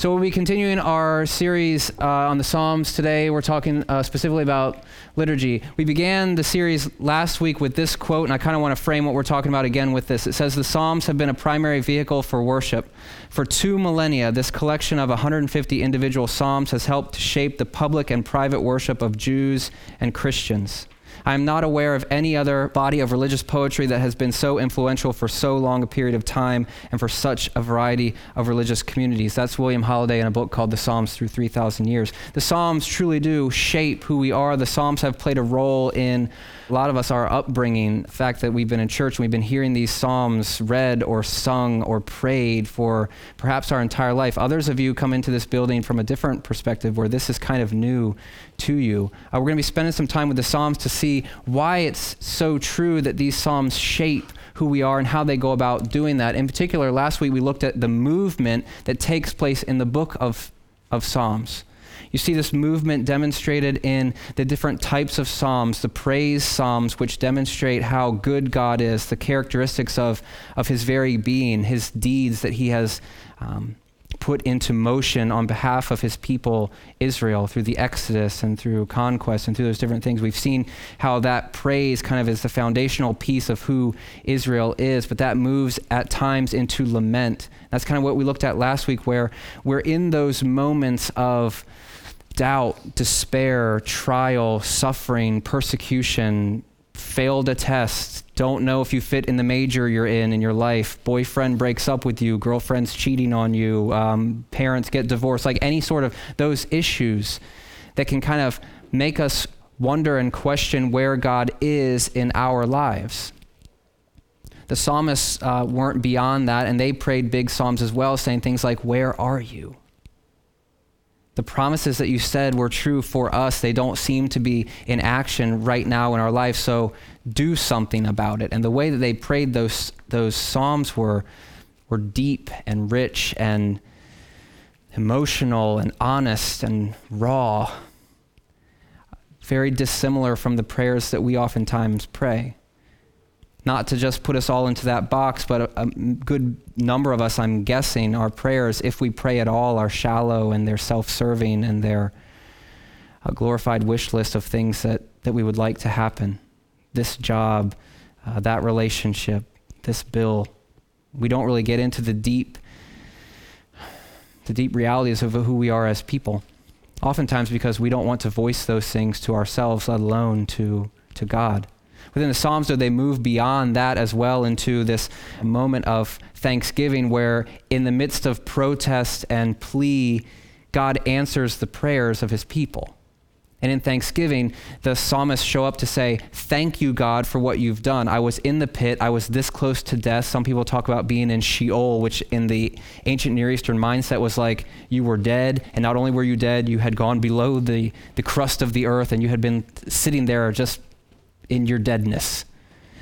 So we'll be continuing our series uh, on the Psalms today. We're talking uh, specifically about liturgy. We began the series last week with this quote, and I kind of want to frame what we're talking about again with this. It says, The Psalms have been a primary vehicle for worship. For two millennia, this collection of 150 individual Psalms has helped to shape the public and private worship of Jews and Christians. I am not aware of any other body of religious poetry that has been so influential for so long a period of time and for such a variety of religious communities. That's William Holladay in a book called The Psalms Through 3,000 Years. The Psalms truly do shape who we are. The Psalms have played a role in a lot of us, our upbringing, the fact that we've been in church and we've been hearing these Psalms read or sung or prayed for perhaps our entire life. Others of you come into this building from a different perspective where this is kind of new to you. Uh, we're going to be spending some time with the Psalms to see why it's so true that these Psalms shape who we are and how they go about doing that. In particular, last week we looked at the movement that takes place in the book of, of Psalms. You see this movement demonstrated in the different types of psalms, the praise psalms, which demonstrate how good God is, the characteristics of, of his very being, his deeds that he has um, put into motion on behalf of his people, Israel, through the Exodus and through conquest and through those different things. We've seen how that praise kind of is the foundational piece of who Israel is, but that moves at times into lament. That's kind of what we looked at last week, where we're in those moments of doubt, despair, trial, suffering, persecution, failed a test, don't know if you fit in the major you're in in your life, boyfriend breaks up with you, girlfriend's cheating on you, um, parents get divorced, like any sort of those issues that can kind of make us wonder and question where God is in our lives. The psalmists uh, weren't beyond that, and they prayed big psalms as well, saying things like, Where are you? The promises that you said were true for us, they don't seem to be in action right now in our life. So do something about it. And the way that they prayed those, those Psalms were, were deep and rich and emotional and honest and raw. Very dissimilar from the prayers that we oftentimes pray not to just put us all into that box, but a, a, good number of us, I'm guessing, our prayers, if we pray at all, are shallow and they're self serving and they're a glorified wish list of things that, that we would like to happen. This job, uh, that relationship, this bill. We don't really get into the deep, the deep realities of who we are as people. Oftentimes because we don't want to voice those things to ourselves, let alone to, to God. Within the Psalms, though, they move beyond that as well into this moment of thanksgiving where, in the midst of protest and plea, God answers the prayers of his people. And in thanksgiving, the psalmists show up to say, Thank you, God, for what you've done. I was in the pit. I was this close to death. Some people talk about being in Sheol, which in the ancient Near Eastern mindset was like you were dead. And not only were you dead, you had gone below the, the crust of the earth and you had been sitting there just in your deadness.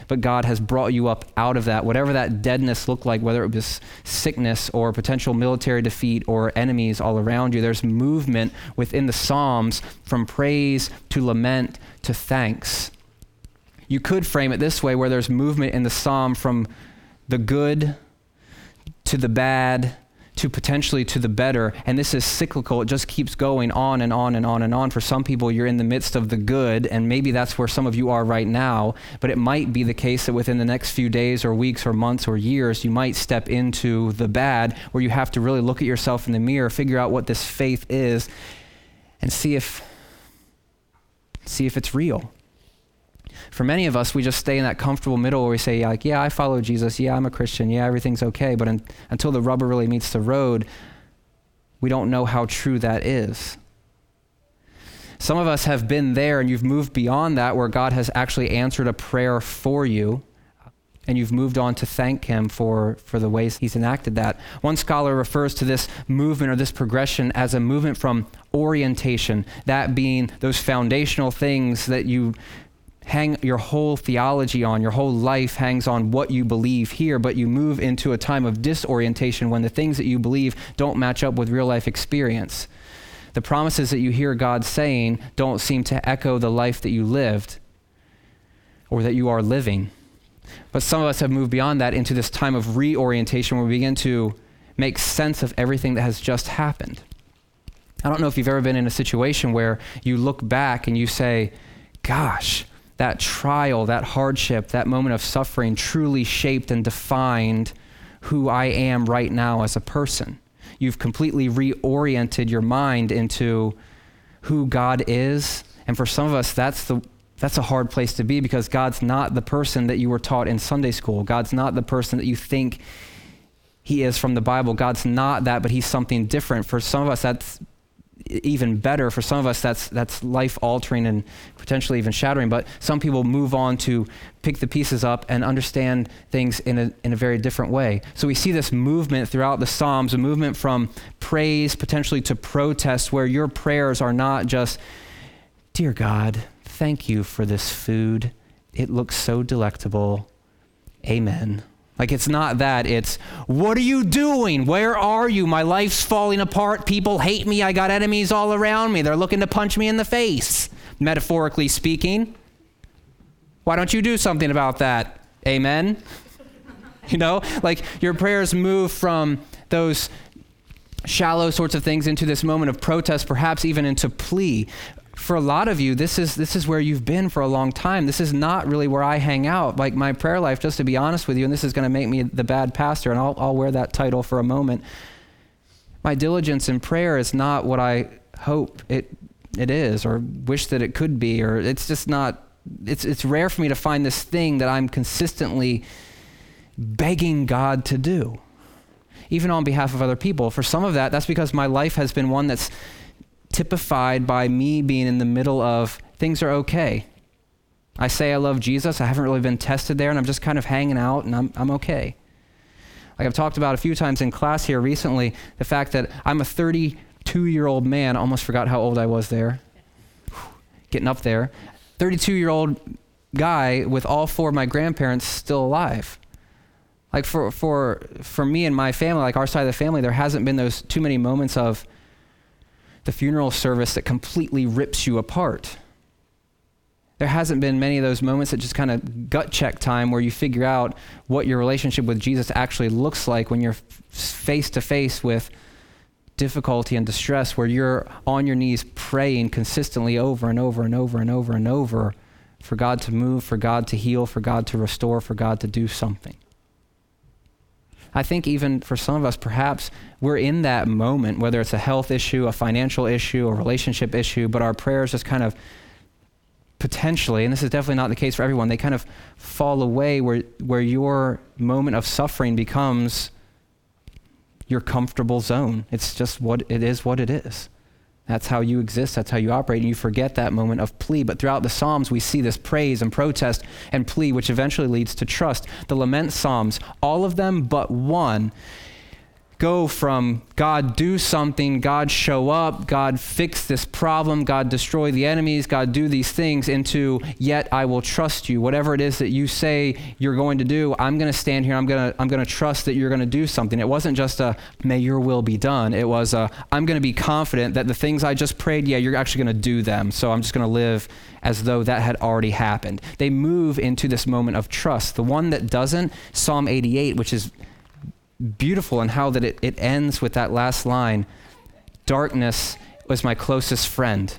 But God has brought you up out of that, whatever that deadness looked like, whether it was sickness or potential military defeat or enemies all around you. There's movement within the Psalms from praise to lament to thanks. You could frame it this way where there's movement in the Psalm from the good to the bad to potentially to the better. And this is cyclical. It just keeps going on and on and on and on. For some people, you're in the midst of the good, and maybe that's where some of you are right now. But it might be the case that within the next few days or weeks or months or years, you might step into the bad where you have to really look at yourself in the mirror, figure out what this faith is, and see if see if it's real for many of us, we just stay in that comfortable middle where we say, like, yeah, I follow Jesus. Yeah, I'm a Christian. Yeah, everything's okay. But until the rubber really meets the road, we don't know how true that is. Some of us have been there and you've moved beyond that where God has actually answered a prayer for you and you've moved on to thank him for, for the ways he's enacted that. One scholar refers to this movement or this progression as a movement from orientation, that being those foundational things that you hang your whole theology on, your whole life hangs on what you believe here, but you move into a time of disorientation when the things that you believe don't match up with real life experience. The promises that you hear God saying don't seem to echo the life that you lived or that you are living. But some of us have moved beyond that into this time of reorientation where we begin to make sense of everything that has just happened. I don't know if you've ever been in a situation where you look back and you say, gosh, that trial, that hardship, that moment of suffering truly shaped and defined who I am right now as a person. You've completely reoriented your mind into who God is. And for some of us, that's the that's a hard place to be because God's not the person that you were taught in Sunday school. God's not the person that you think he is from the Bible. God's not that, but he's something different. For some of us, that's even better. For some of us, that's, that's life altering and potentially even shattering. But some people move on to pick the pieces up and understand things in a, in a very different way. So we see this movement throughout the Psalms, a movement from praise potentially to protest, where your prayers are not just, Dear God, thank you for this food. It looks so delectable. Amen. Like it's not that. It's, what are you doing? Where are you? My life's falling apart. People hate me. I got enemies all around me. They're looking to punch me in the face, metaphorically speaking. Why don't you do something about that? Amen? you know, like your prayers move from those shallow sorts of things into this moment of protest, perhaps even into plea for a lot of you, this is this is where you've been for a long time. This is not really where I hang out. Like my prayer life, just to be honest with you, and this is going to make me the bad pastor, and I'll, I'll wear that title for a moment. My diligence in prayer is not what I hope it it is, or wish that it could be, or it's just not. It's it's rare for me to find this thing that I'm consistently begging God to do, even on behalf of other people. For some of that, that's because my life has been one that's typified by me being in the middle of things are okay. I say I love Jesus. I haven't really been tested there, and I'm just kind of hanging out, and I'm, I'm okay. Like I've talked about a few times in class here recently, the fact that I'm a 32 year old man. Almost forgot how old I was there. Getting up there. 32 year old guy with all four of my grandparents still alive. Like for, for, for me and my family, like our side of the family, there hasn't been those too many moments of, the funeral service that completely rips you apart. There hasn't been many of those moments that just kind of gut check time where you figure out what your relationship with Jesus actually looks like when you're face to face with difficulty and distress, where you're on your knees praying consistently over and over and over and over and over for God to move, for God to heal, for God to restore, for God to do something. I think even for some of us, perhaps we're in that moment, whether it's a health issue, a financial issue, a relationship issue, but our prayers just kind of potentially, and this is definitely not the case for everyone, they kind of fall away where, where your moment of suffering becomes your comfortable zone. It's just what it is, what it is. That's how you exist. That's how you operate. And you forget that moment of plea. But throughout the Psalms, we see this praise and protest and plea, which eventually leads to trust. The lament Psalms, all of them but one, go from God do something, God show up, God fix this problem, God destroy the enemies, God do these things into yet I will trust you. Whatever it is that you say you're going to do, I'm going to stand here. I'm going to I'm going to trust that you're going to do something. It wasn't just a may your will be done. It was a I'm going to be confident that the things I just prayed, yeah, you're actually going to do them. So I'm just going to live as though that had already happened. They move into this moment of trust. The one that doesn't, Psalm 88, which is beautiful in how that it, it ends with that last line darkness was my closest friend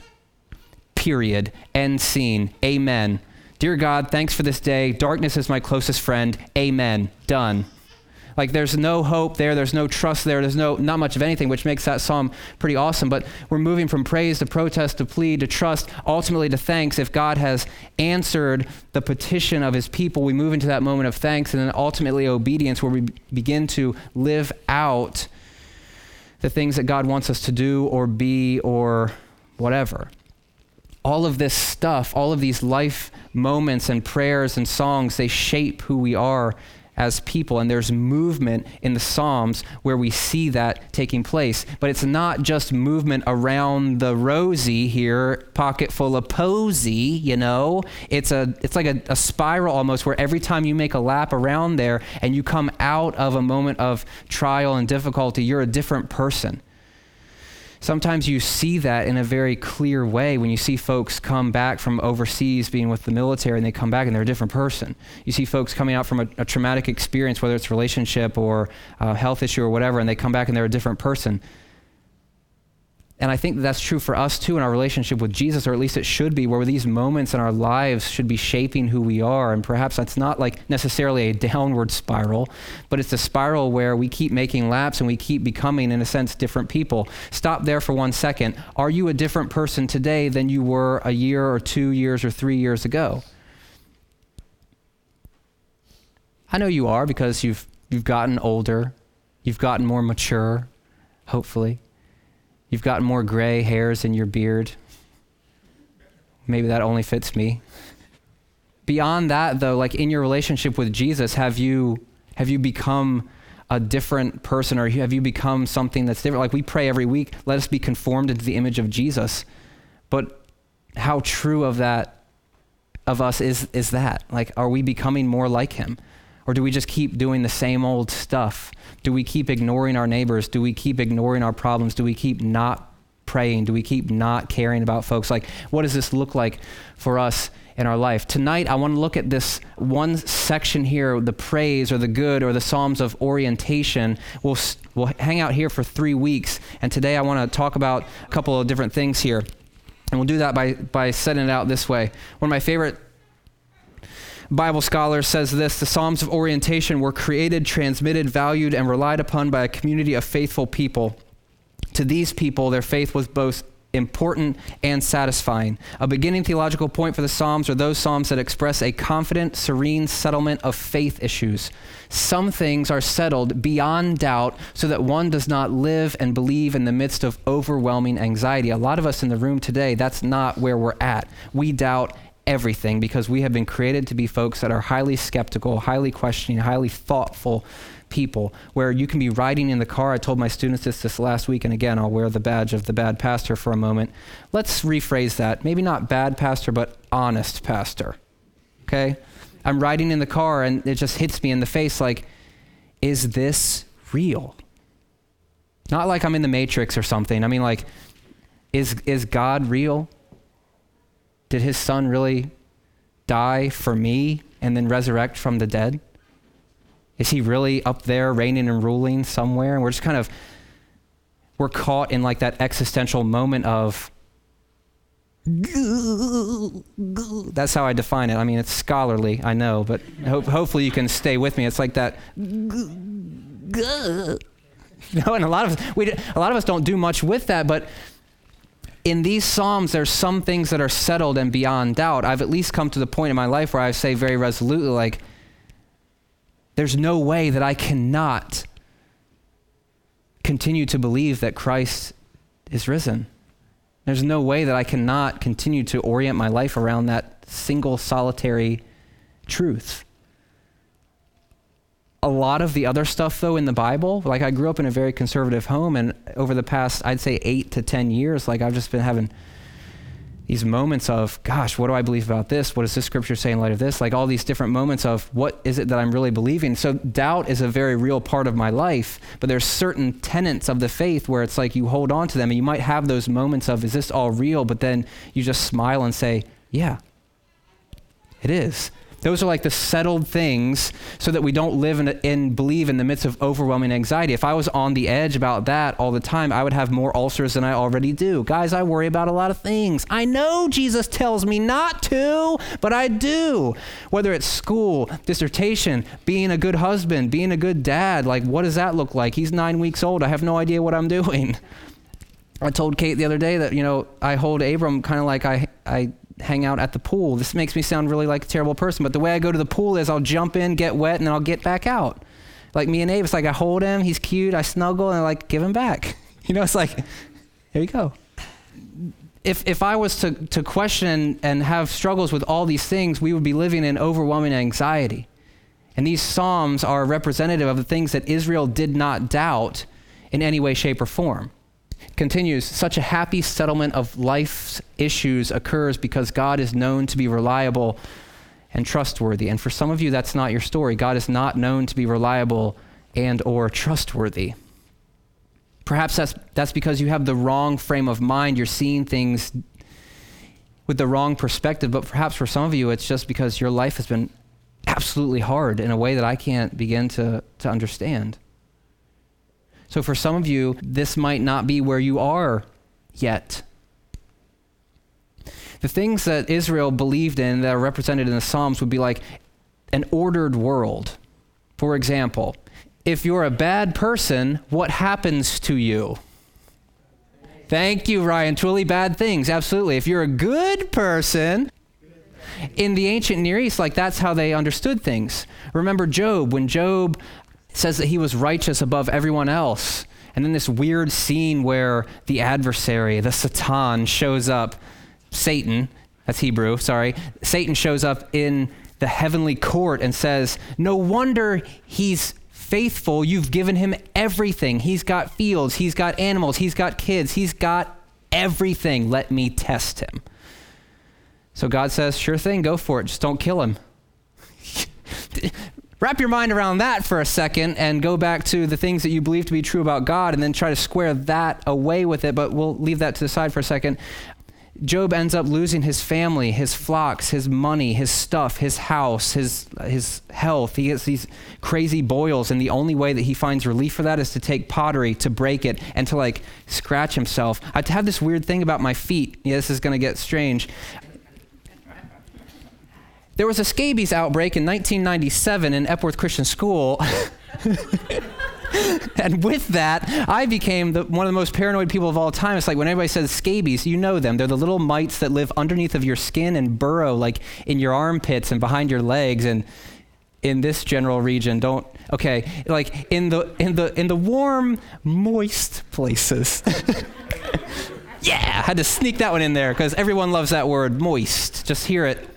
period end scene amen. Dear god thanks for this day. Darkness is my closest friend amen done like there's no hope there, there's no trust there, there's no not much of anything, which makes that psalm pretty awesome. But we're moving from praise to protest to plea to trust, ultimately to thanks. If God has answered the petition of his people, we move into that moment of thanks and then ultimately obedience where we begin to live out the things that God wants us to do or be or whatever all of this stuff, all of these life moments and prayers and songs, they shape who we are as people. And there's movement in the Psalms where we see that taking place. But it's not just movement around the rosy here, pocket full of posy, you know. It's a it's like a, a spiral almost where every time you make a lap around there and you come out of a moment of trial and difficulty, you're a different person. Sometimes you see that in a very clear way when you see folks come back from overseas being with the military and they come back and they're a different person. You see folks coming out from a, a traumatic experience, whether it's relationship or a health issue or whatever, and they come back and they're a different person. And I think that that's true for us too in our relationship with Jesus, or at least it should be, where these moments in our lives should be shaping who we are. And perhaps that's not like necessarily a downward spiral, but it's a spiral where we keep making laps and we keep becoming, in a sense, different people. Stop there for one second. Are you a different person today than you were a year or two years or three years ago? I know you are because you've, you've gotten older, you've gotten more mature, hopefully. You've got more gray hairs in your beard. Maybe that only fits me. Beyond that, though, like in your relationship with Jesus, have you, have you become a different person or have you become something that's different? Like we pray every week, let us be conformed into the image of Jesus. But how true of that, of us is, is that? Like, are we becoming more like him? Or do we just keep doing the same old stuff? Do we keep ignoring our neighbors? Do we keep ignoring our problems? Do we keep not praying? Do we keep not caring about folks? Like, what does this look like for us in our life? Tonight, I want to look at this one section here the praise or the good or the Psalms of orientation. We'll, we'll hang out here for three weeks. And today, I want to talk about a couple of different things here. And we'll do that by, by setting it out this way. One of my favorite Bible scholar says this the Psalms of orientation were created, transmitted, valued, and relied upon by a community of faithful people. To these people, their faith was both important and satisfying. A beginning theological point for the Psalms are those Psalms that express a confident, serene settlement of faith issues. Some things are settled beyond doubt so that one does not live and believe in the midst of overwhelming anxiety. A lot of us in the room today, that's not where we're at. We doubt everything because we have been created to be folks that are highly skeptical, highly questioning, highly thoughtful people. Where you can be riding in the car. I told my students this this last week, and again, I'll wear the badge of the bad pastor for a moment. Let's rephrase that. Maybe not bad pastor, but honest pastor. Okay? I'm riding in the car, and it just hits me in the face like, is this real? Not like I'm in the Matrix or something. I mean, like, is, is God real? Did his son really die for me and then resurrect from the dead? Is he really up there reigning and ruling somewhere? And we're just kind of, we're caught in like that existential moment of, that's how I define it. I mean, it's scholarly, I know, but ho- hopefully you can stay with me. It's like that. You know, and a lot of we, a lot of us don't do much with that, but in these Psalms, there's some things that are settled and beyond doubt. I've at least come to the point in my life where I say very resolutely, like, there's no way that I cannot continue to believe that Christ is risen. There's no way that I cannot continue to orient my life around that single solitary truth a lot of the other stuff though in the bible. Like i grew up in a very conservative home and over the past i'd say eight to ten years like i've just been having these moments of gosh what do i believe about this? What does this scripture say in light of this? Like all these different moments of what is it that i'm really believing? So doubt is a very real part of my life but there's certain tenets of the faith where it's like you hold on to them and you might have those moments of is this all real? But then you just smile and say yeah it is those are like the settled things so that we don't live and believe in the midst of overwhelming anxiety. If I was on the edge about that all the time, I would have more ulcers than I already do. Guys, I worry about a lot of things. I know Jesus tells me not to, but I do. Whether it's school, dissertation, being a good husband, being a good dad, like what does that look like? He's nine weeks old. I have no idea what I'm doing. I told Kate the other day that, you know, I hold Abram kind of like I, I hang out at the pool. This makes me sound really like a terrible person, but the way I go to the pool is I'll jump in, get wet, and then I'll get back out. Like me and Abe, it's like I hold him, he's cute, I snuggle, and I like give him back. You know, it's like, here you go. If, if I was to, to question and have struggles with all these things, we would be living in overwhelming anxiety. And these Psalms are representative of the things that Israel did not doubt in any way, shape, or form continues such a happy settlement of life's issues occurs because God is known to be reliable and trustworthy. And for some of you that's not your story. God is not known to be reliable and or trustworthy. Perhaps that's, that's because you have the wrong frame of mind. You're seeing things with the wrong perspective. But perhaps for some of you, it's just because your life has been absolutely hard in a way that I can't begin to, to understand. So for some of you, this might not be where you are yet. The things that Israel believed in that are represented in the Psalms would be like an ordered world. For example, if you're a bad person, what happens to you? Thank you, Ryan. Truly bad things. Absolutely. If you're a good person, in the ancient Near East, like that's how they understood things. Remember Job, when Job says that he was righteous above everyone else. And then this weird scene where the adversary, the Satan, shows up, Satan, that's Hebrew, sorry, Satan shows up in the heavenly court and says, No wonder he's faithful. You've given him everything. He's got fields, he's got animals, he's got kids, he's got everything. Let me test him. So God says, Sure thing, go for it. Just don't kill him. Wrap your mind around that for a second and go back to the things that you believe to be true about God and then try to square that away with it, but we'll leave that to the side for a second. Job ends up losing his family, his flocks, his money, his stuff, his house, his, his health. He gets these crazy boils, and the only way that he finds relief for that is to take pottery, to break it, and to like scratch himself. I have this weird thing about my feet. Yeah, this is going to get strange. There was a scabies outbreak in 1997 in Epworth Christian School. and with that, I became the, one of the most paranoid people of all time. It's like when everybody says scabies, you know them. They're the little mites that live underneath of your skin and burrow like in your armpits and behind your legs and in this general region. Don't okay, like in the in the in the warm, moist places. yeah, I had to sneak that one in there because everyone loves that word, moist. Just hear it.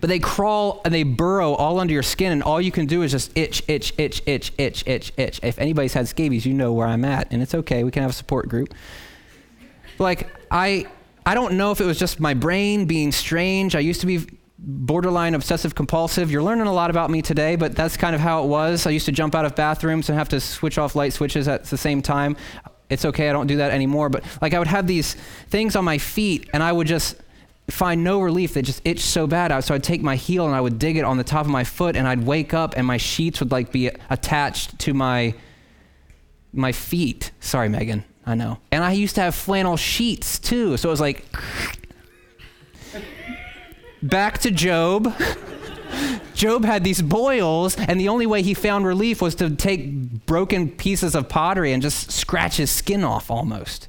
But they crawl and they burrow all under your skin, and all you can do is just itch, itch, itch, itch, itch, itch, itch. If anybody's had scabies, you know where I'm at, and it's okay. We can have a support group. Like, I, I don't know if it was just my brain being strange. I used to be borderline obsessive compulsive. You're learning a lot about me today, but that's kind of how it was. I used to jump out of bathrooms and have to switch off light switches at the same time. It's okay, I don't do that anymore. But like, I would have these things on my feet, and I would just find no relief. They just itched so bad. So I'd take my heel and I would dig it on the top of my foot, and I'd wake up and my sheets would like be attached to my my feet. Sorry, Megan. I know. And I used to have flannel sheets too. So it was like back to Job. Job had these boils, and the only way he found relief was to take broken pieces of pottery and just scratch his skin off almost.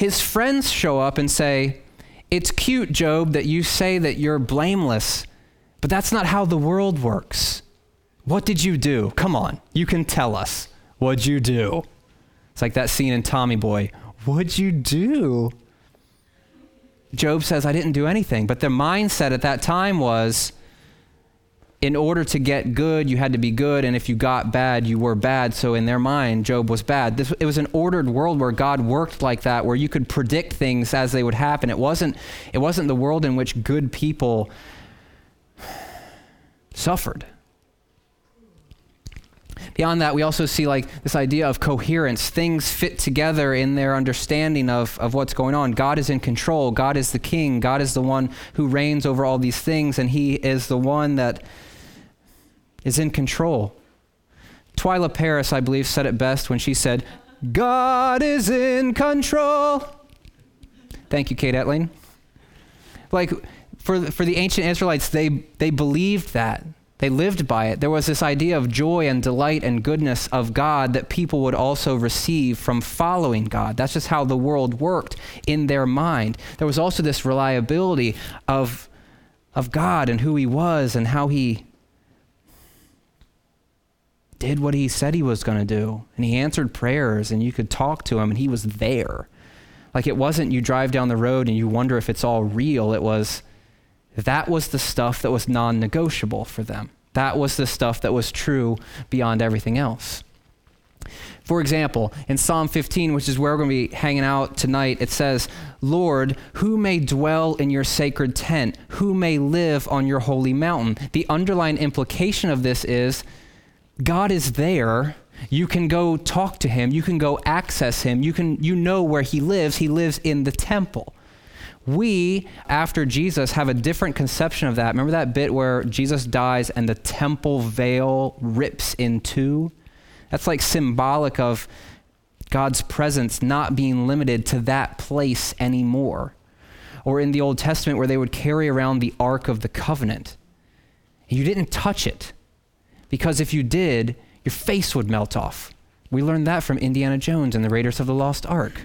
His friends show up and say, It's cute, Job, that you say that you're blameless, but that's not how the world works. What did you do? Come on, you can tell us. What'd you do? It's like that scene in Tommy Boy. What'd you do? Job says, I didn't do anything. But the mindset at that time was, in order to get good, you had to be good, and if you got bad, you were bad. So in their mind, Job was bad. This, it was an ordered world where God worked like that, where you could predict things as they would happen. It wasn't, it wasn't the world in which good people suffered. Beyond that, we also see like this idea of coherence. Things fit together in their understanding of, of what's going on. God is in control. God is the king. God is the one who reigns over all these things, and he is the one that is in control. Twila Paris, I believe, said it best when she said, God is in control. Thank you, Kate Etling. Like, for, for the ancient Israelites, they, they believed that. They lived by it. There was this idea of joy and delight and goodness of God that people would also receive from following God. That's just how the world worked in their mind. There was also this reliability of, of God and who He was and how He did what he said he was going to do. And he answered prayers, and you could talk to him, and he was there. Like it wasn't you drive down the road and you wonder if it's all real. It was that was the stuff that was non negotiable for them. That was the stuff that was true beyond everything else. For example, in Psalm 15, which is where we're going to be hanging out tonight, it says, Lord, who may dwell in your sacred tent? Who may live on your holy mountain? The underlying implication of this is God is there. You can go talk to him. You can go access him. You can you know where he lives. He lives in the temple. We, after Jesus, have a different conception of that. Remember that bit where Jesus dies and the temple veil rips in two? That's like symbolic of God's presence not being limited to that place anymore. Or in the Old Testament, where they would carry around the Ark of the Covenant. You didn't touch it, because if you did, your face would melt off. We learned that from Indiana Jones and the Raiders of the Lost Ark.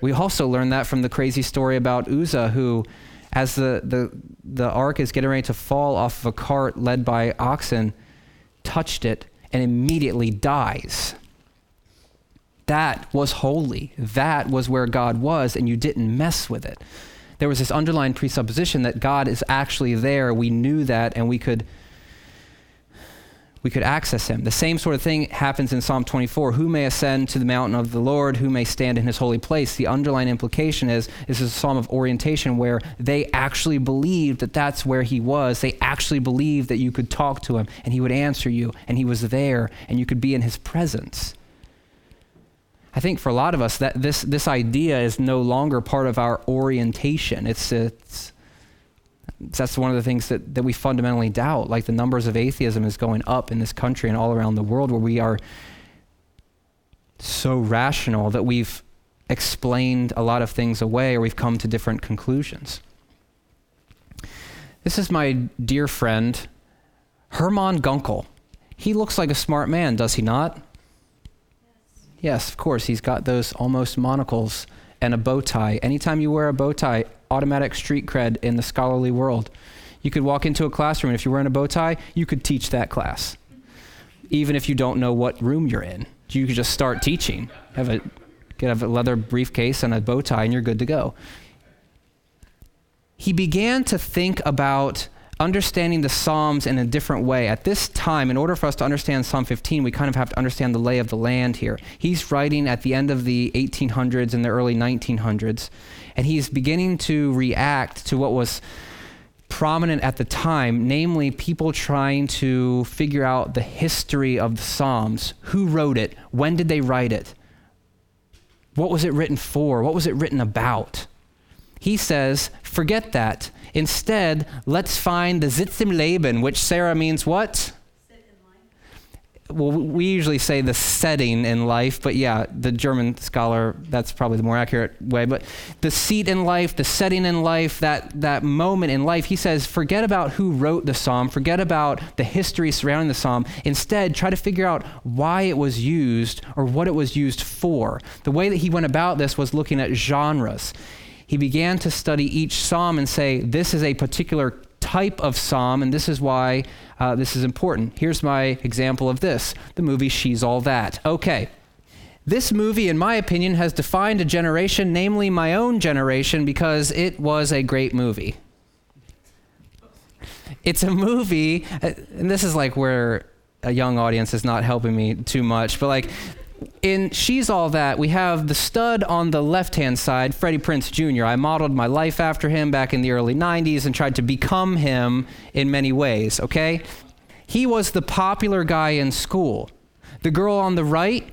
We also learned that from the crazy story about Uzzah, who, as the, the, the ark is getting ready to fall off of a cart led by oxen, touched it and immediately dies. That was holy. That was where God was, and you didn't mess with it. There was this underlying presupposition that God is actually there. We knew that, and we could we could access him. The same sort of thing happens in Psalm 24. Who may ascend to the mountain of the Lord? Who may stand in his holy place? The underlying implication is this is a psalm of orientation where they actually believed that that's where he was. They actually believed that you could talk to him and he would answer you and he was there and you could be in his presence. I think for a lot of us that this, this idea is no longer part of our orientation. It's, it's that's one of the things that, that we fundamentally doubt. Like the numbers of atheism is going up in this country and all around the world where we are so rational that we've explained a lot of things away or we've come to different conclusions. This is my dear friend, Hermann Gunkel. He looks like a smart man, does he not? Yes, yes of course. He's got those almost monocles and a bow tie. Anytime you wear a bow tie, automatic street cred in the scholarly world. You could walk into a classroom, and if you're wearing a bow tie, you could teach that class. Even if you don't know what room you're in, you could just start teaching. Have a, get a leather briefcase and a bow tie, and you're good to go. He began to think about understanding the Psalms in a different way. At this time, in order for us to understand Psalm 15, we kind of have to understand the lay of the land here. He's writing at the end of the 1800s and the early 1900s, and he's beginning to react to what was prominent at the time, namely people trying to figure out the history of the Psalms. Who wrote it? When did they write it? What was it written for? What was it written about? He says, forget that. Instead, let's find the Sitz im Leben, which Sarah means what? Well, we usually say the setting in life, but yeah, the German scholar, that's probably the more accurate way. But the seat in life, the setting in life, that, that moment in life, he says, forget about who wrote the psalm, forget about the history surrounding the psalm. Instead, try to figure out why it was used or what it was used for. The way that he went about this was looking at genres he began to study each psalm and say, this is a particular type of psalm, and this is why uh, this is important. Here's my example of this the movie She's All That. Okay. This movie, in my opinion, has defined a generation, namely my own generation, because it was a great movie. It's a movie, uh, and this is like where a young audience is not helping me too much, but like in She's All That, we have the stud on the left hand side, Freddie Prinze Jr. I modeled my life after him back in the early 90s and tried to become him in many ways, okay? He was the popular guy in school. The girl on the right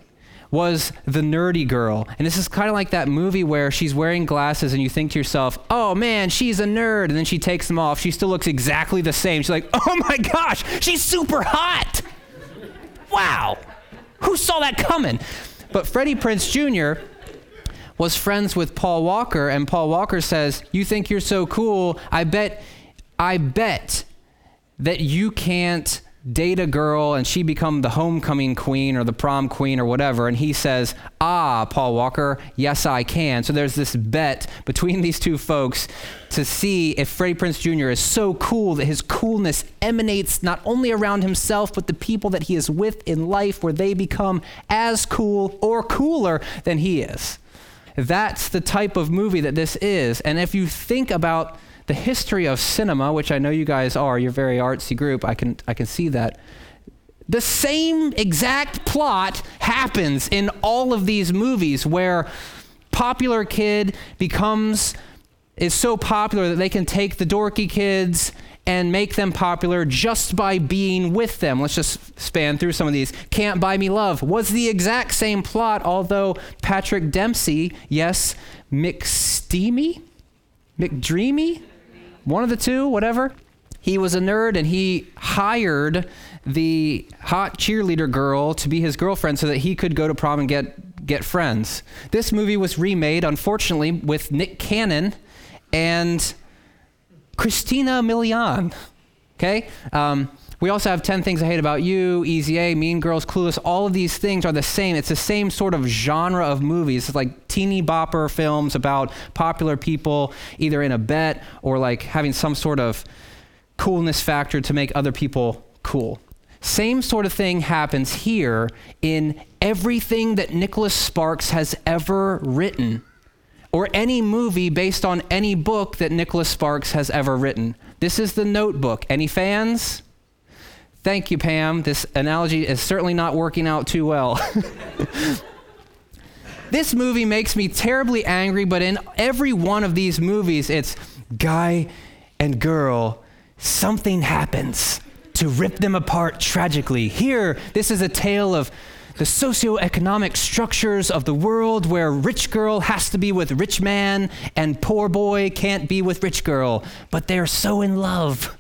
was the nerdy girl. And this is kind of like that movie where she's wearing glasses and you think to yourself, oh man, she's a nerd. And then she takes them off. She still looks exactly the same. She's like, oh my gosh, she's super hot. Wow. Who saw that coming? But Freddie Prinze Jr. was friends with Paul Walker, and Paul Walker says, You think you're so cool? I bet, I bet that you can't date a girl and she become the homecoming queen or the prom queen or whatever and he says ah paul walker yes i can. So there's this bet between these two folks to see if freddie prinze jr is so cool that his coolness emanates not only around himself but the people that he is with in life where they become as cool or cooler than he is. That's the type of movie that this is. And if you think about the history of cinema, which I know you guys are, you're a very artsy group, I can, I can see that. The same exact plot happens in all of these movies where popular kid becomes is so popular that they can take the dorky kids and make them popular just by being with them. Let's just span through some of these. Can't Buy Me Love was the exact same plot, although Patrick Dempsey, yes, McSteamy? McDreamy? One of the two, whatever. He was a nerd and he hired the hot cheerleader girl to be his girlfriend so that he could go to prom and get, get friends. This movie was remade, unfortunately, with Nick Cannon and Christina Milian. Okay? Um, we also have 10 Things I Hate About You, Easy A, Mean Girls, Clueless. All of these things are the same. It's the same sort of genre of movies. It's like teeny bopper films about popular people, either in a bet or like having some sort of coolness factor to make other people cool. Same sort of thing happens here in everything that Nicholas Sparks has ever written or any movie based on any book that Nicholas Sparks has ever written. This is the notebook. Any fans? Thank you, Pam. This analogy is certainly not working out too well. this movie makes me terribly angry, but in every one of these movies, it's guy and girl, something happens to rip them apart tragically. Here, this is a tale of the socioeconomic structures of the world where rich girl has to be with rich man and poor boy can't be with rich girl, but they're so in love.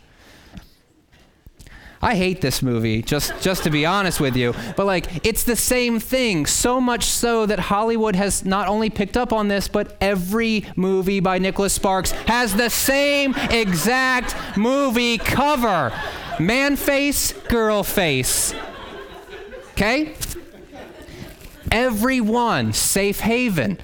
I hate this movie, just, just to be honest with you. But like, it's the same thing, so much so that Hollywood has not only picked up on this, but every movie by Nicholas Sparks has the same exact movie cover man face, girl face. Okay? Everyone, Safe Haven,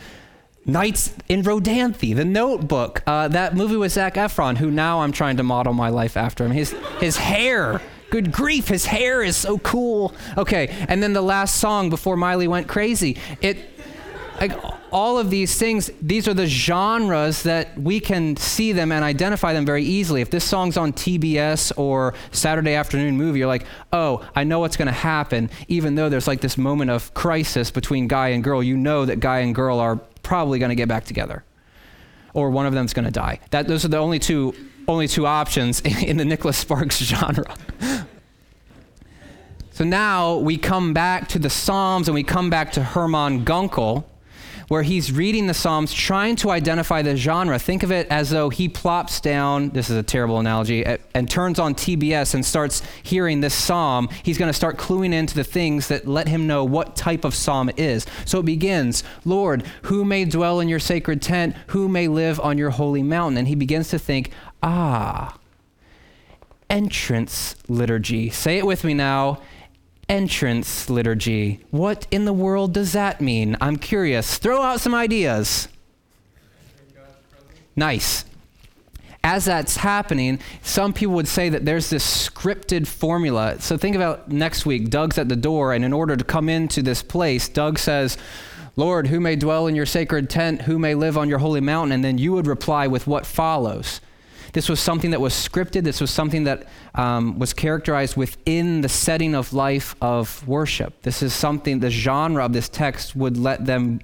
Nights in Rodanthe, The Notebook, uh, that movie with Zac Efron, who now I'm trying to model my life after him. His, his hair, good grief, his hair is so cool. Okay, and then the last song before Miley went crazy. It, like, all of these things, these are the genres that we can see them and identify them very easily. If this song's on TBS or Saturday afternoon movie, you're like, oh, I know what's going to happen. Even though there's like this moment of crisis between guy and girl, you know that guy and girl are probably going to get back together, or one of them's going to die. That those are the only two only two options in the Nicholas Sparks genre. So now we come back to the Psalms and we come back to Hermann Gunkel where he's reading the Psalms, trying to identify the genre. Think of it as though he plops down, this is a terrible analogy, and turns on TBS and starts hearing this psalm. He's going to start cluing into the things that let him know what type of psalm it is. So it begins Lord, who may dwell in your sacred tent? Who may live on your holy mountain? And he begins to think, ah, entrance liturgy. Say it with me now entrance liturgy. What in the world does that mean? I'm curious. Throw out some ideas. Nice. As that's happening, some people would say that there's this scripted formula. So think about next week. Doug's at the door, and in order to come into this place, Doug says, Lord, who may dwell in your sacred tent? Who may live on your holy mountain? And then you would reply with what follows. This was something that was scripted. This was something that um, was characterized within the setting of life of worship. This is something, the genre of this text would let them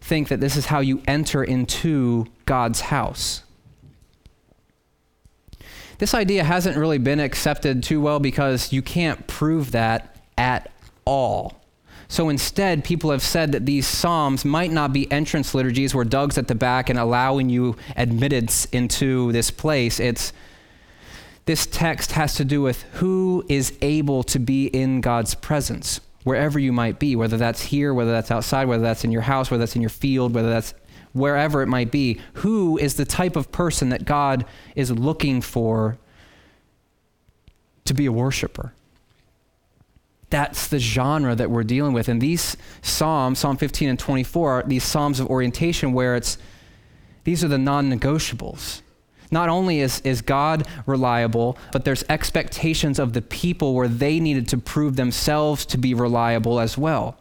think that this is how you enter into God's house. This idea hasn't really been accepted too well because you can't prove that at all. So instead, people have said that these psalms might not be entrance liturgies where Doug's at the back and allowing you admittance into this place. It's this text has to do with who is able to be in God's presence, wherever you might be, whether that's here, whether that's outside, whether that's in your house, whether that's in your field, whether that's wherever it might be. Who is the type of person that God is looking for to be a worshiper? That's the genre that we're dealing with. And these Psalms, Psalm 15 and 24, are these Psalms of orientation where it's these are the non negotiables. Not only is, is God reliable, but there's expectations of the people where they needed to prove themselves to be reliable as well.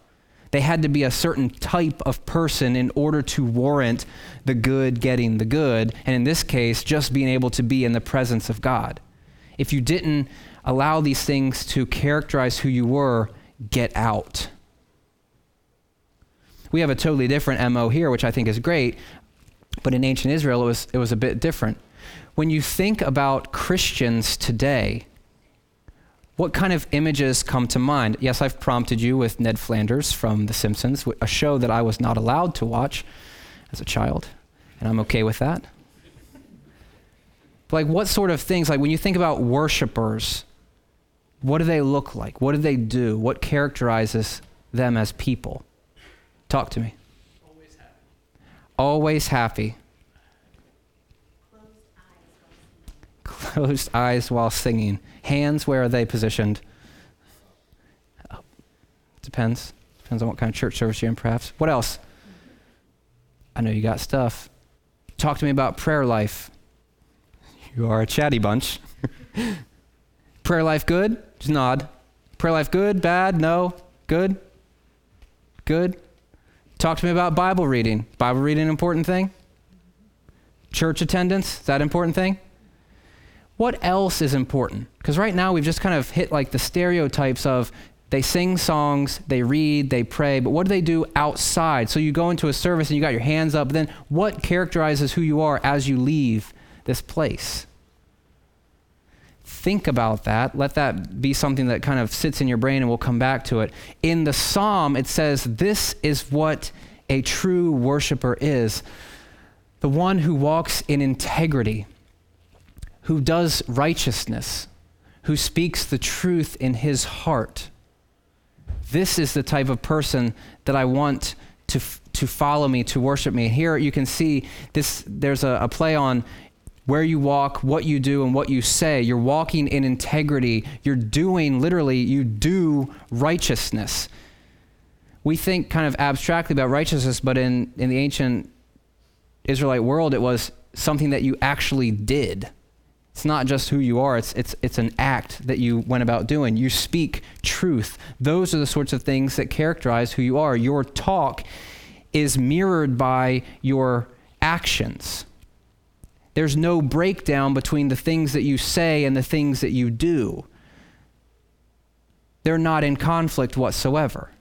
They had to be a certain type of person in order to warrant the good getting the good, and in this case, just being able to be in the presence of God. If you didn't allow these things to characterize who you were, get out. We have a totally different MO here, which I think is great, but in ancient Israel, it was, it was a bit different. When you think about Christians today, what kind of images come to mind? Yes, I've prompted you with Ned Flanders from The Simpsons, a show that I was not allowed to watch as a child, and I'm okay with that. But like, what sort of things, like when you think about worshipers, what do they look like? What do they do? What characterizes them as people? Talk to me. Always happy. Always happy. Closed eyes while singing. Hands, where are they positioned? Oh, depends. Depends on what kind of church service you're in, perhaps. What else? I know you got stuff. Talk to me about prayer life. You are a chatty bunch. prayer life good? Just nod. Prayer life good? Bad? No? Good? Good? Talk to me about Bible reading. Bible reading an important thing? Church attendance? Is that important thing? What else is important? Because right now we've just kind of hit like the stereotypes of they sing songs, they read, they pray, but what do they do outside? So you go into a service and you got your hands up, then what characterizes who you are as you leave this place? Think about that. Let that be something that kind of sits in your brain and we'll come back to it. In the psalm, it says, This is what a true worshiper is the one who walks in integrity who does righteousness, who speaks the truth in his heart. This is the type of person that I want to, to follow me, to worship me. Here you can see this, there's a, a play on where you walk, what you do, and what you say. You're walking in integrity. You're doing, literally, you do righteousness. We think kind of abstractly about righteousness, but in, in the ancient Israelite world, it was something that you actually did. It's not just who you are, it's, it's, it's an act that you went about doing. You speak truth. Those are the sorts of things that characterize who you are. Your talk is mirrored by your actions. There's no breakdown between the things that you say and the things that you do. They're not in conflict whatsoever.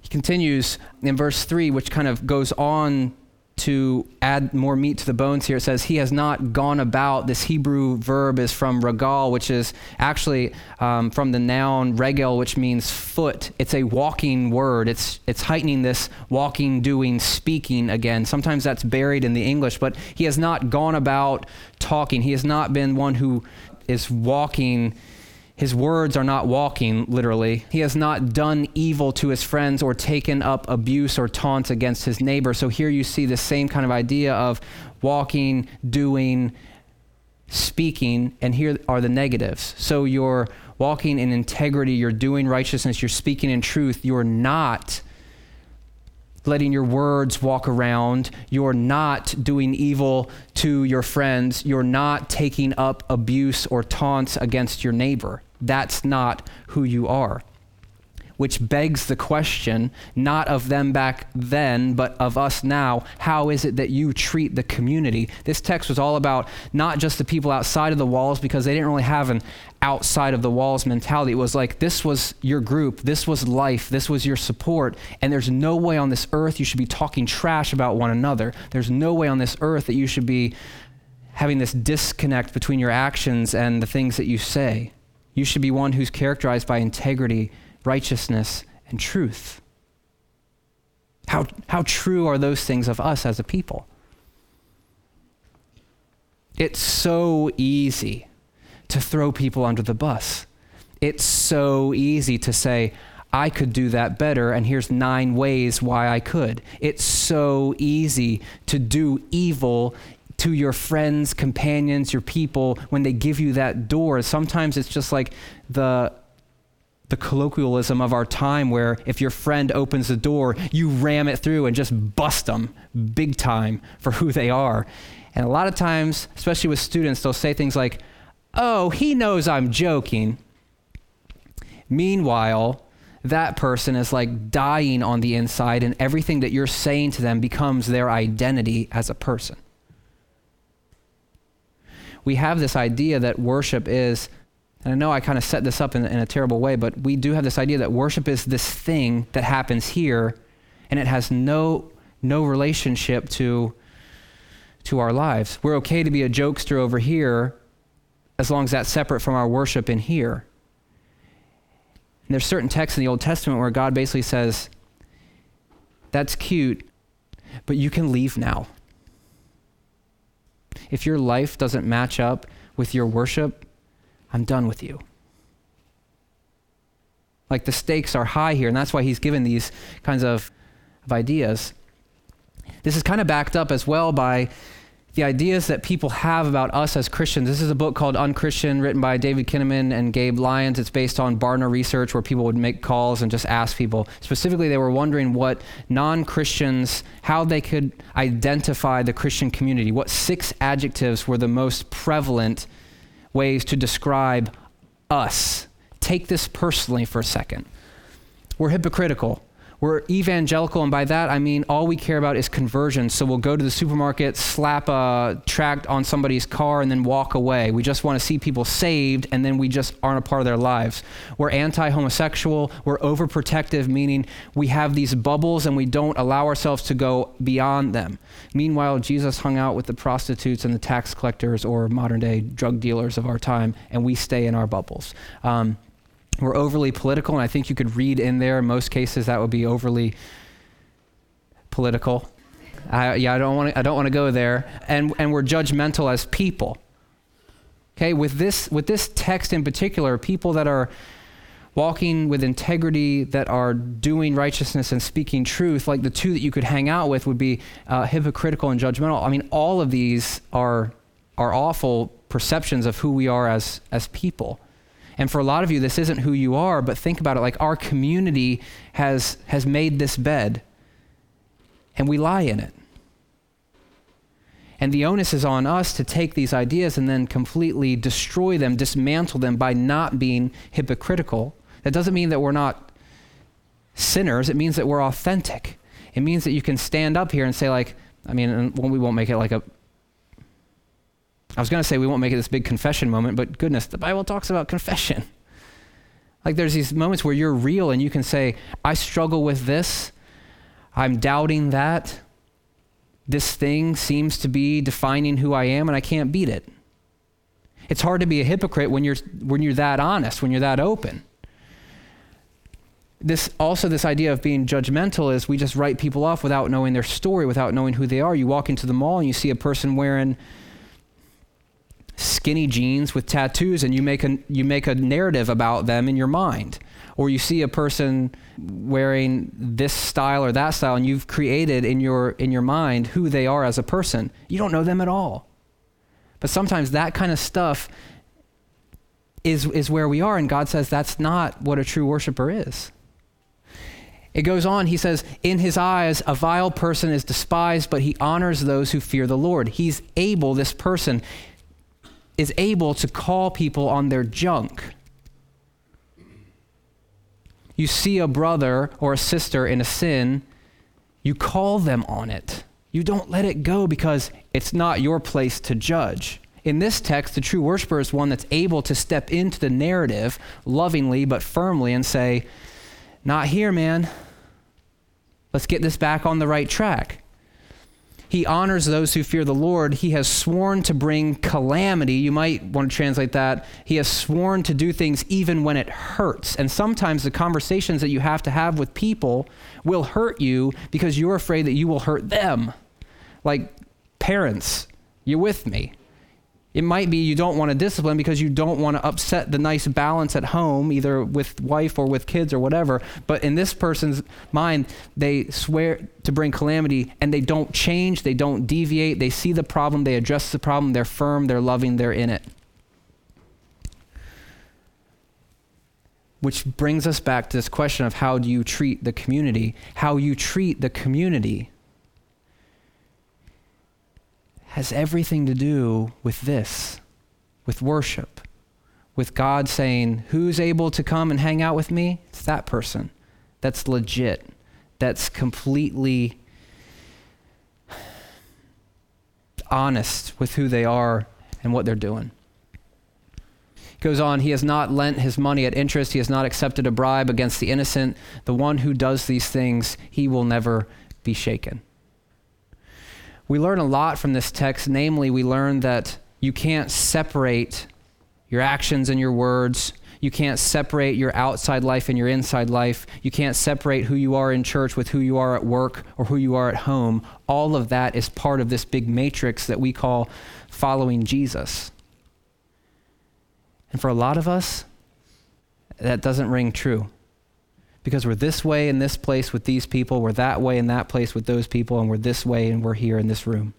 He continues in verse 3, which kind of goes on to add more meat to the bones here, it says, He has not gone about. This Hebrew verb is from regal, which is actually um, from the noun regel, which means foot. It's a walking word. It's, it's heightening this walking, doing, speaking again. Sometimes that's buried in the English, but He has not gone about talking. He has not been one who is walking his words are not walking, literally. He has not done evil to his friends or taken up abuse or taunts against his neighbor. So here you see the same kind of idea of walking, doing, speaking, and here are the negatives. So you're walking in integrity, you're doing righteousness, you're speaking in truth, you're not letting your words walk around. You're not doing evil to your friends. You're not taking up abuse or taunts against your neighbor. That's not who you are. Which begs the question, not of them back then, but of us now. How is it that you treat the community? This text was all about not just the people outside of the walls, because they didn't really have an outside of the walls mentality. It was like this was your group, this was life, this was your support, and there's no way on this earth you should be talking trash about one another. There's no way on this earth that you should be having this disconnect between your actions and the things that you say. You should be one who's characterized by integrity, righteousness, and truth. How, how true are those things of us as a people? It's so easy to throw people under the bus. It's so easy to say, I could do that better, and here's nine ways why I could. It's so easy to do evil to your friends, companions, your people when they give you that door. Sometimes it's just like the the colloquialism of our time where if your friend opens the door, you ram it through and just bust them big time for who they are. And a lot of times, especially with students, they'll say things like, "Oh, he knows I'm joking." Meanwhile, that person is like dying on the inside, and everything that you're saying to them becomes their identity as a person we have this idea that worship is, and I know I kind of set this up in, in a terrible way, but we do have this idea that worship is this thing that happens here, and it has no, no relationship to to our lives. We're okay to be a jokester over here as long as that's separate from our worship in here. And there's certain texts in the Old Testament where God basically says, That's cute, but you can leave now. If your life doesn't match up with your worship, I'm done with you. Like the stakes are high here, and that's why he's given these kinds of, of ideas. This is kind of backed up as well by the ideas that people have about us as Christians. This is a book called Unchristian, written by David Kinnaman and Gabe Lyons. It's based on Barna research where people would make calls and just ask people. Specifically, they were wondering what non Christians, how they could identify the Christian community. What six adjectives were the most prevalent ways to describe us? Take this personally for a second. We're hypocritical. We're evangelical, and by that I mean all we care about is conversion. So we'll go to the supermarket, slap a tract on somebody's car, and then walk away. We just want to see people saved, and then we just aren't a part of their lives. We're anti homosexual. We're overprotective, meaning we have these bubbles and we don't allow ourselves to go beyond them. Meanwhile, Jesus hung out with the prostitutes and the tax collectors or modern day drug dealers of our time, and we stay in our bubbles. Um, we're overly political, and I think you could read in there, in most cases, that would be overly political. I, yeah, I don't want to. I don't want to go there. And and we're judgmental as people. Okay, with this with this text in particular, people that are walking with integrity, that are doing righteousness and speaking truth, like the two that you could hang out with would be uh, hypocritical and judgmental. I mean, all of these are are awful perceptions of who we are as as people. And for a lot of you, this isn't who you are, but think about it like our community has, has made this bed, and we lie in it. And the onus is on us to take these ideas and then completely destroy them, dismantle them by not being hypocritical. That doesn't mean that we're not sinners, it means that we're authentic. It means that you can stand up here and say, like, I mean, we won't make it like a I was going to say we won't make it this big confession moment, but goodness, the Bible talks about confession. Like there's these moments where you're real and you can say, I struggle with this. I'm doubting that. This thing seems to be defining who I am and I can't beat it. It's hard to be a hypocrite when you're when you're that honest, when you're that open. This also this idea of being judgmental is we just write people off without knowing their story, without knowing who they are. You walk into the mall and you see a person wearing skinny jeans with tattoos and you make a you make a narrative about them in your mind. Or you see a person wearing this style or that style and you've created in your in your mind who they are as a person. You don't know them at all. But sometimes that kind of stuff is is where we are and God says that's not what a true worshiper is. It goes on, he says, In his eyes, a vile person is despised, but he honors those who fear the Lord. He's able, this person, is able to call people on their junk. You see a brother or a sister in a sin, you call them on it. You don't let it go because it's not your place to judge. In this text, the true worshiper is one that's able to step into the narrative lovingly but firmly and say, Not here, man. Let's get this back on the right track. He honors those who fear the Lord. He has sworn to bring calamity. You might want to translate that. He has sworn to do things even when it hurts. And sometimes the conversations that you have to have with people will hurt you because you're afraid that you will hurt them. Like parents, you with me? It might be you don't want to discipline because you don't want to upset the nice balance at home, either with wife or with kids or whatever. But in this person's mind, they swear to bring calamity and they don't change, they don't deviate, they see the problem, they address the problem, they're firm, they're loving, they're in it. Which brings us back to this question of how do you treat the community? How you treat the community has everything to do with this, with worship, with God saying, Who's able to come and hang out with me? It's that person. That's legit. That's completely honest with who they are and what they're doing. Goes on, he has not lent his money at interest. He has not accepted a bribe against the innocent. The one who does these things, he will never be shaken we learn a lot from this text. Namely, we learn that you can't separate your actions and your words. You can't separate your outside life and your inside life. You can't separate who you are in church with who you are at work or who you are at home. All of that is part of this big matrix that we call following Jesus. And for a lot of us, that doesn't ring true. Because we're this way in this place with these people, we're that way in that place with those people, and we're this way and we're here in this room.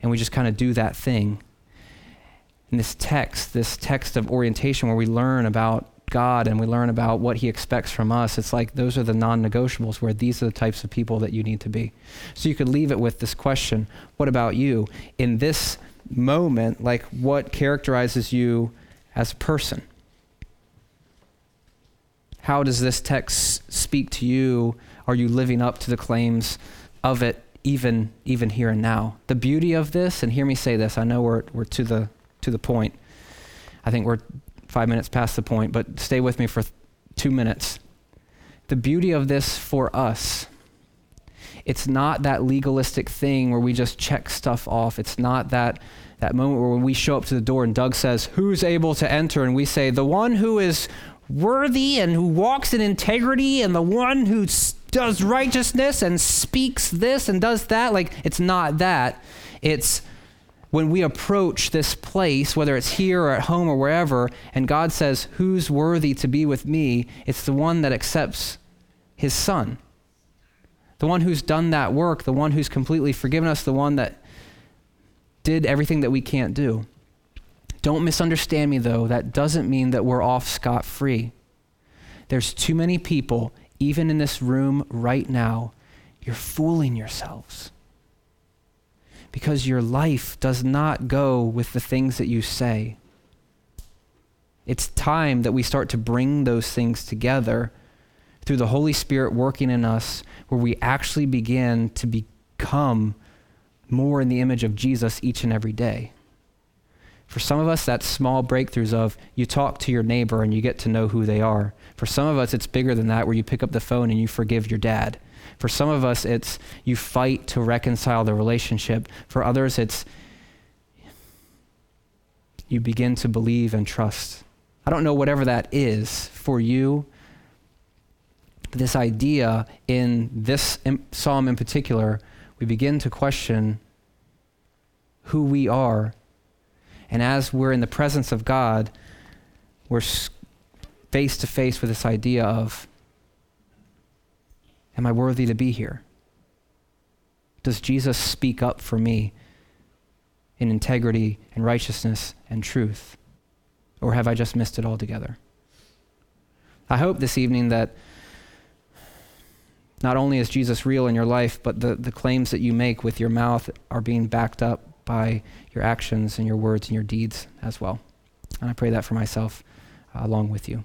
And we just kind of do that thing. In this text, this text of orientation where we learn about God and we learn about what He expects from us, it's like those are the non negotiables where these are the types of people that you need to be. So you could leave it with this question What about you? In this moment, like what characterizes you as a person? How does this text speak to you? Are you living up to the claims of it even even here and now? The beauty of this, and hear me say this, I know we're we're to the to the point. I think we're five minutes past the point, but stay with me for th- two minutes. The beauty of this for us, it's not that legalistic thing where we just check stuff off. It's not that that moment where when we show up to the door and Doug says, Who's able to enter? And we say, The one who is worthy and who walks in integrity and the one who does righteousness and speaks this and does that. Like, it's not that. It's when we approach this place, whether it's here or at home or wherever, and God says, Who's worthy to be with me? It's the one that accepts his son. The one who's done that work, the one who's completely forgiven us, the one that did everything that we can't do. Don't misunderstand me, though. That doesn't mean that we're off scot free. There's too many people, even in this room right now, you're fooling yourselves. Because your life does not go with the things that you say. It's time that we start to bring those things together through the Holy Spirit working in us, where we actually begin to become more in the image of Jesus each and every day. For some of us, that's small breakthroughs of you talk to your neighbor and you get to know who they are. For some of us, it's bigger than that, where you pick up the phone and you forgive your dad. For some of us, it's you fight to reconcile the relationship. For others, it's you begin to believe and trust. I don't know whatever that is for you. This idea in this psalm in particular, we begin to question who we are and as we're in the presence of God, we're face to face with this idea of Am I worthy to be here? Does Jesus speak up for me in integrity and righteousness and truth? Or have I just missed it altogether? I hope this evening that not only is Jesus real in your life, but the, the claims that you make with your mouth are being backed up by your actions and your words and your deeds as well. And I pray that for myself uh, along with you.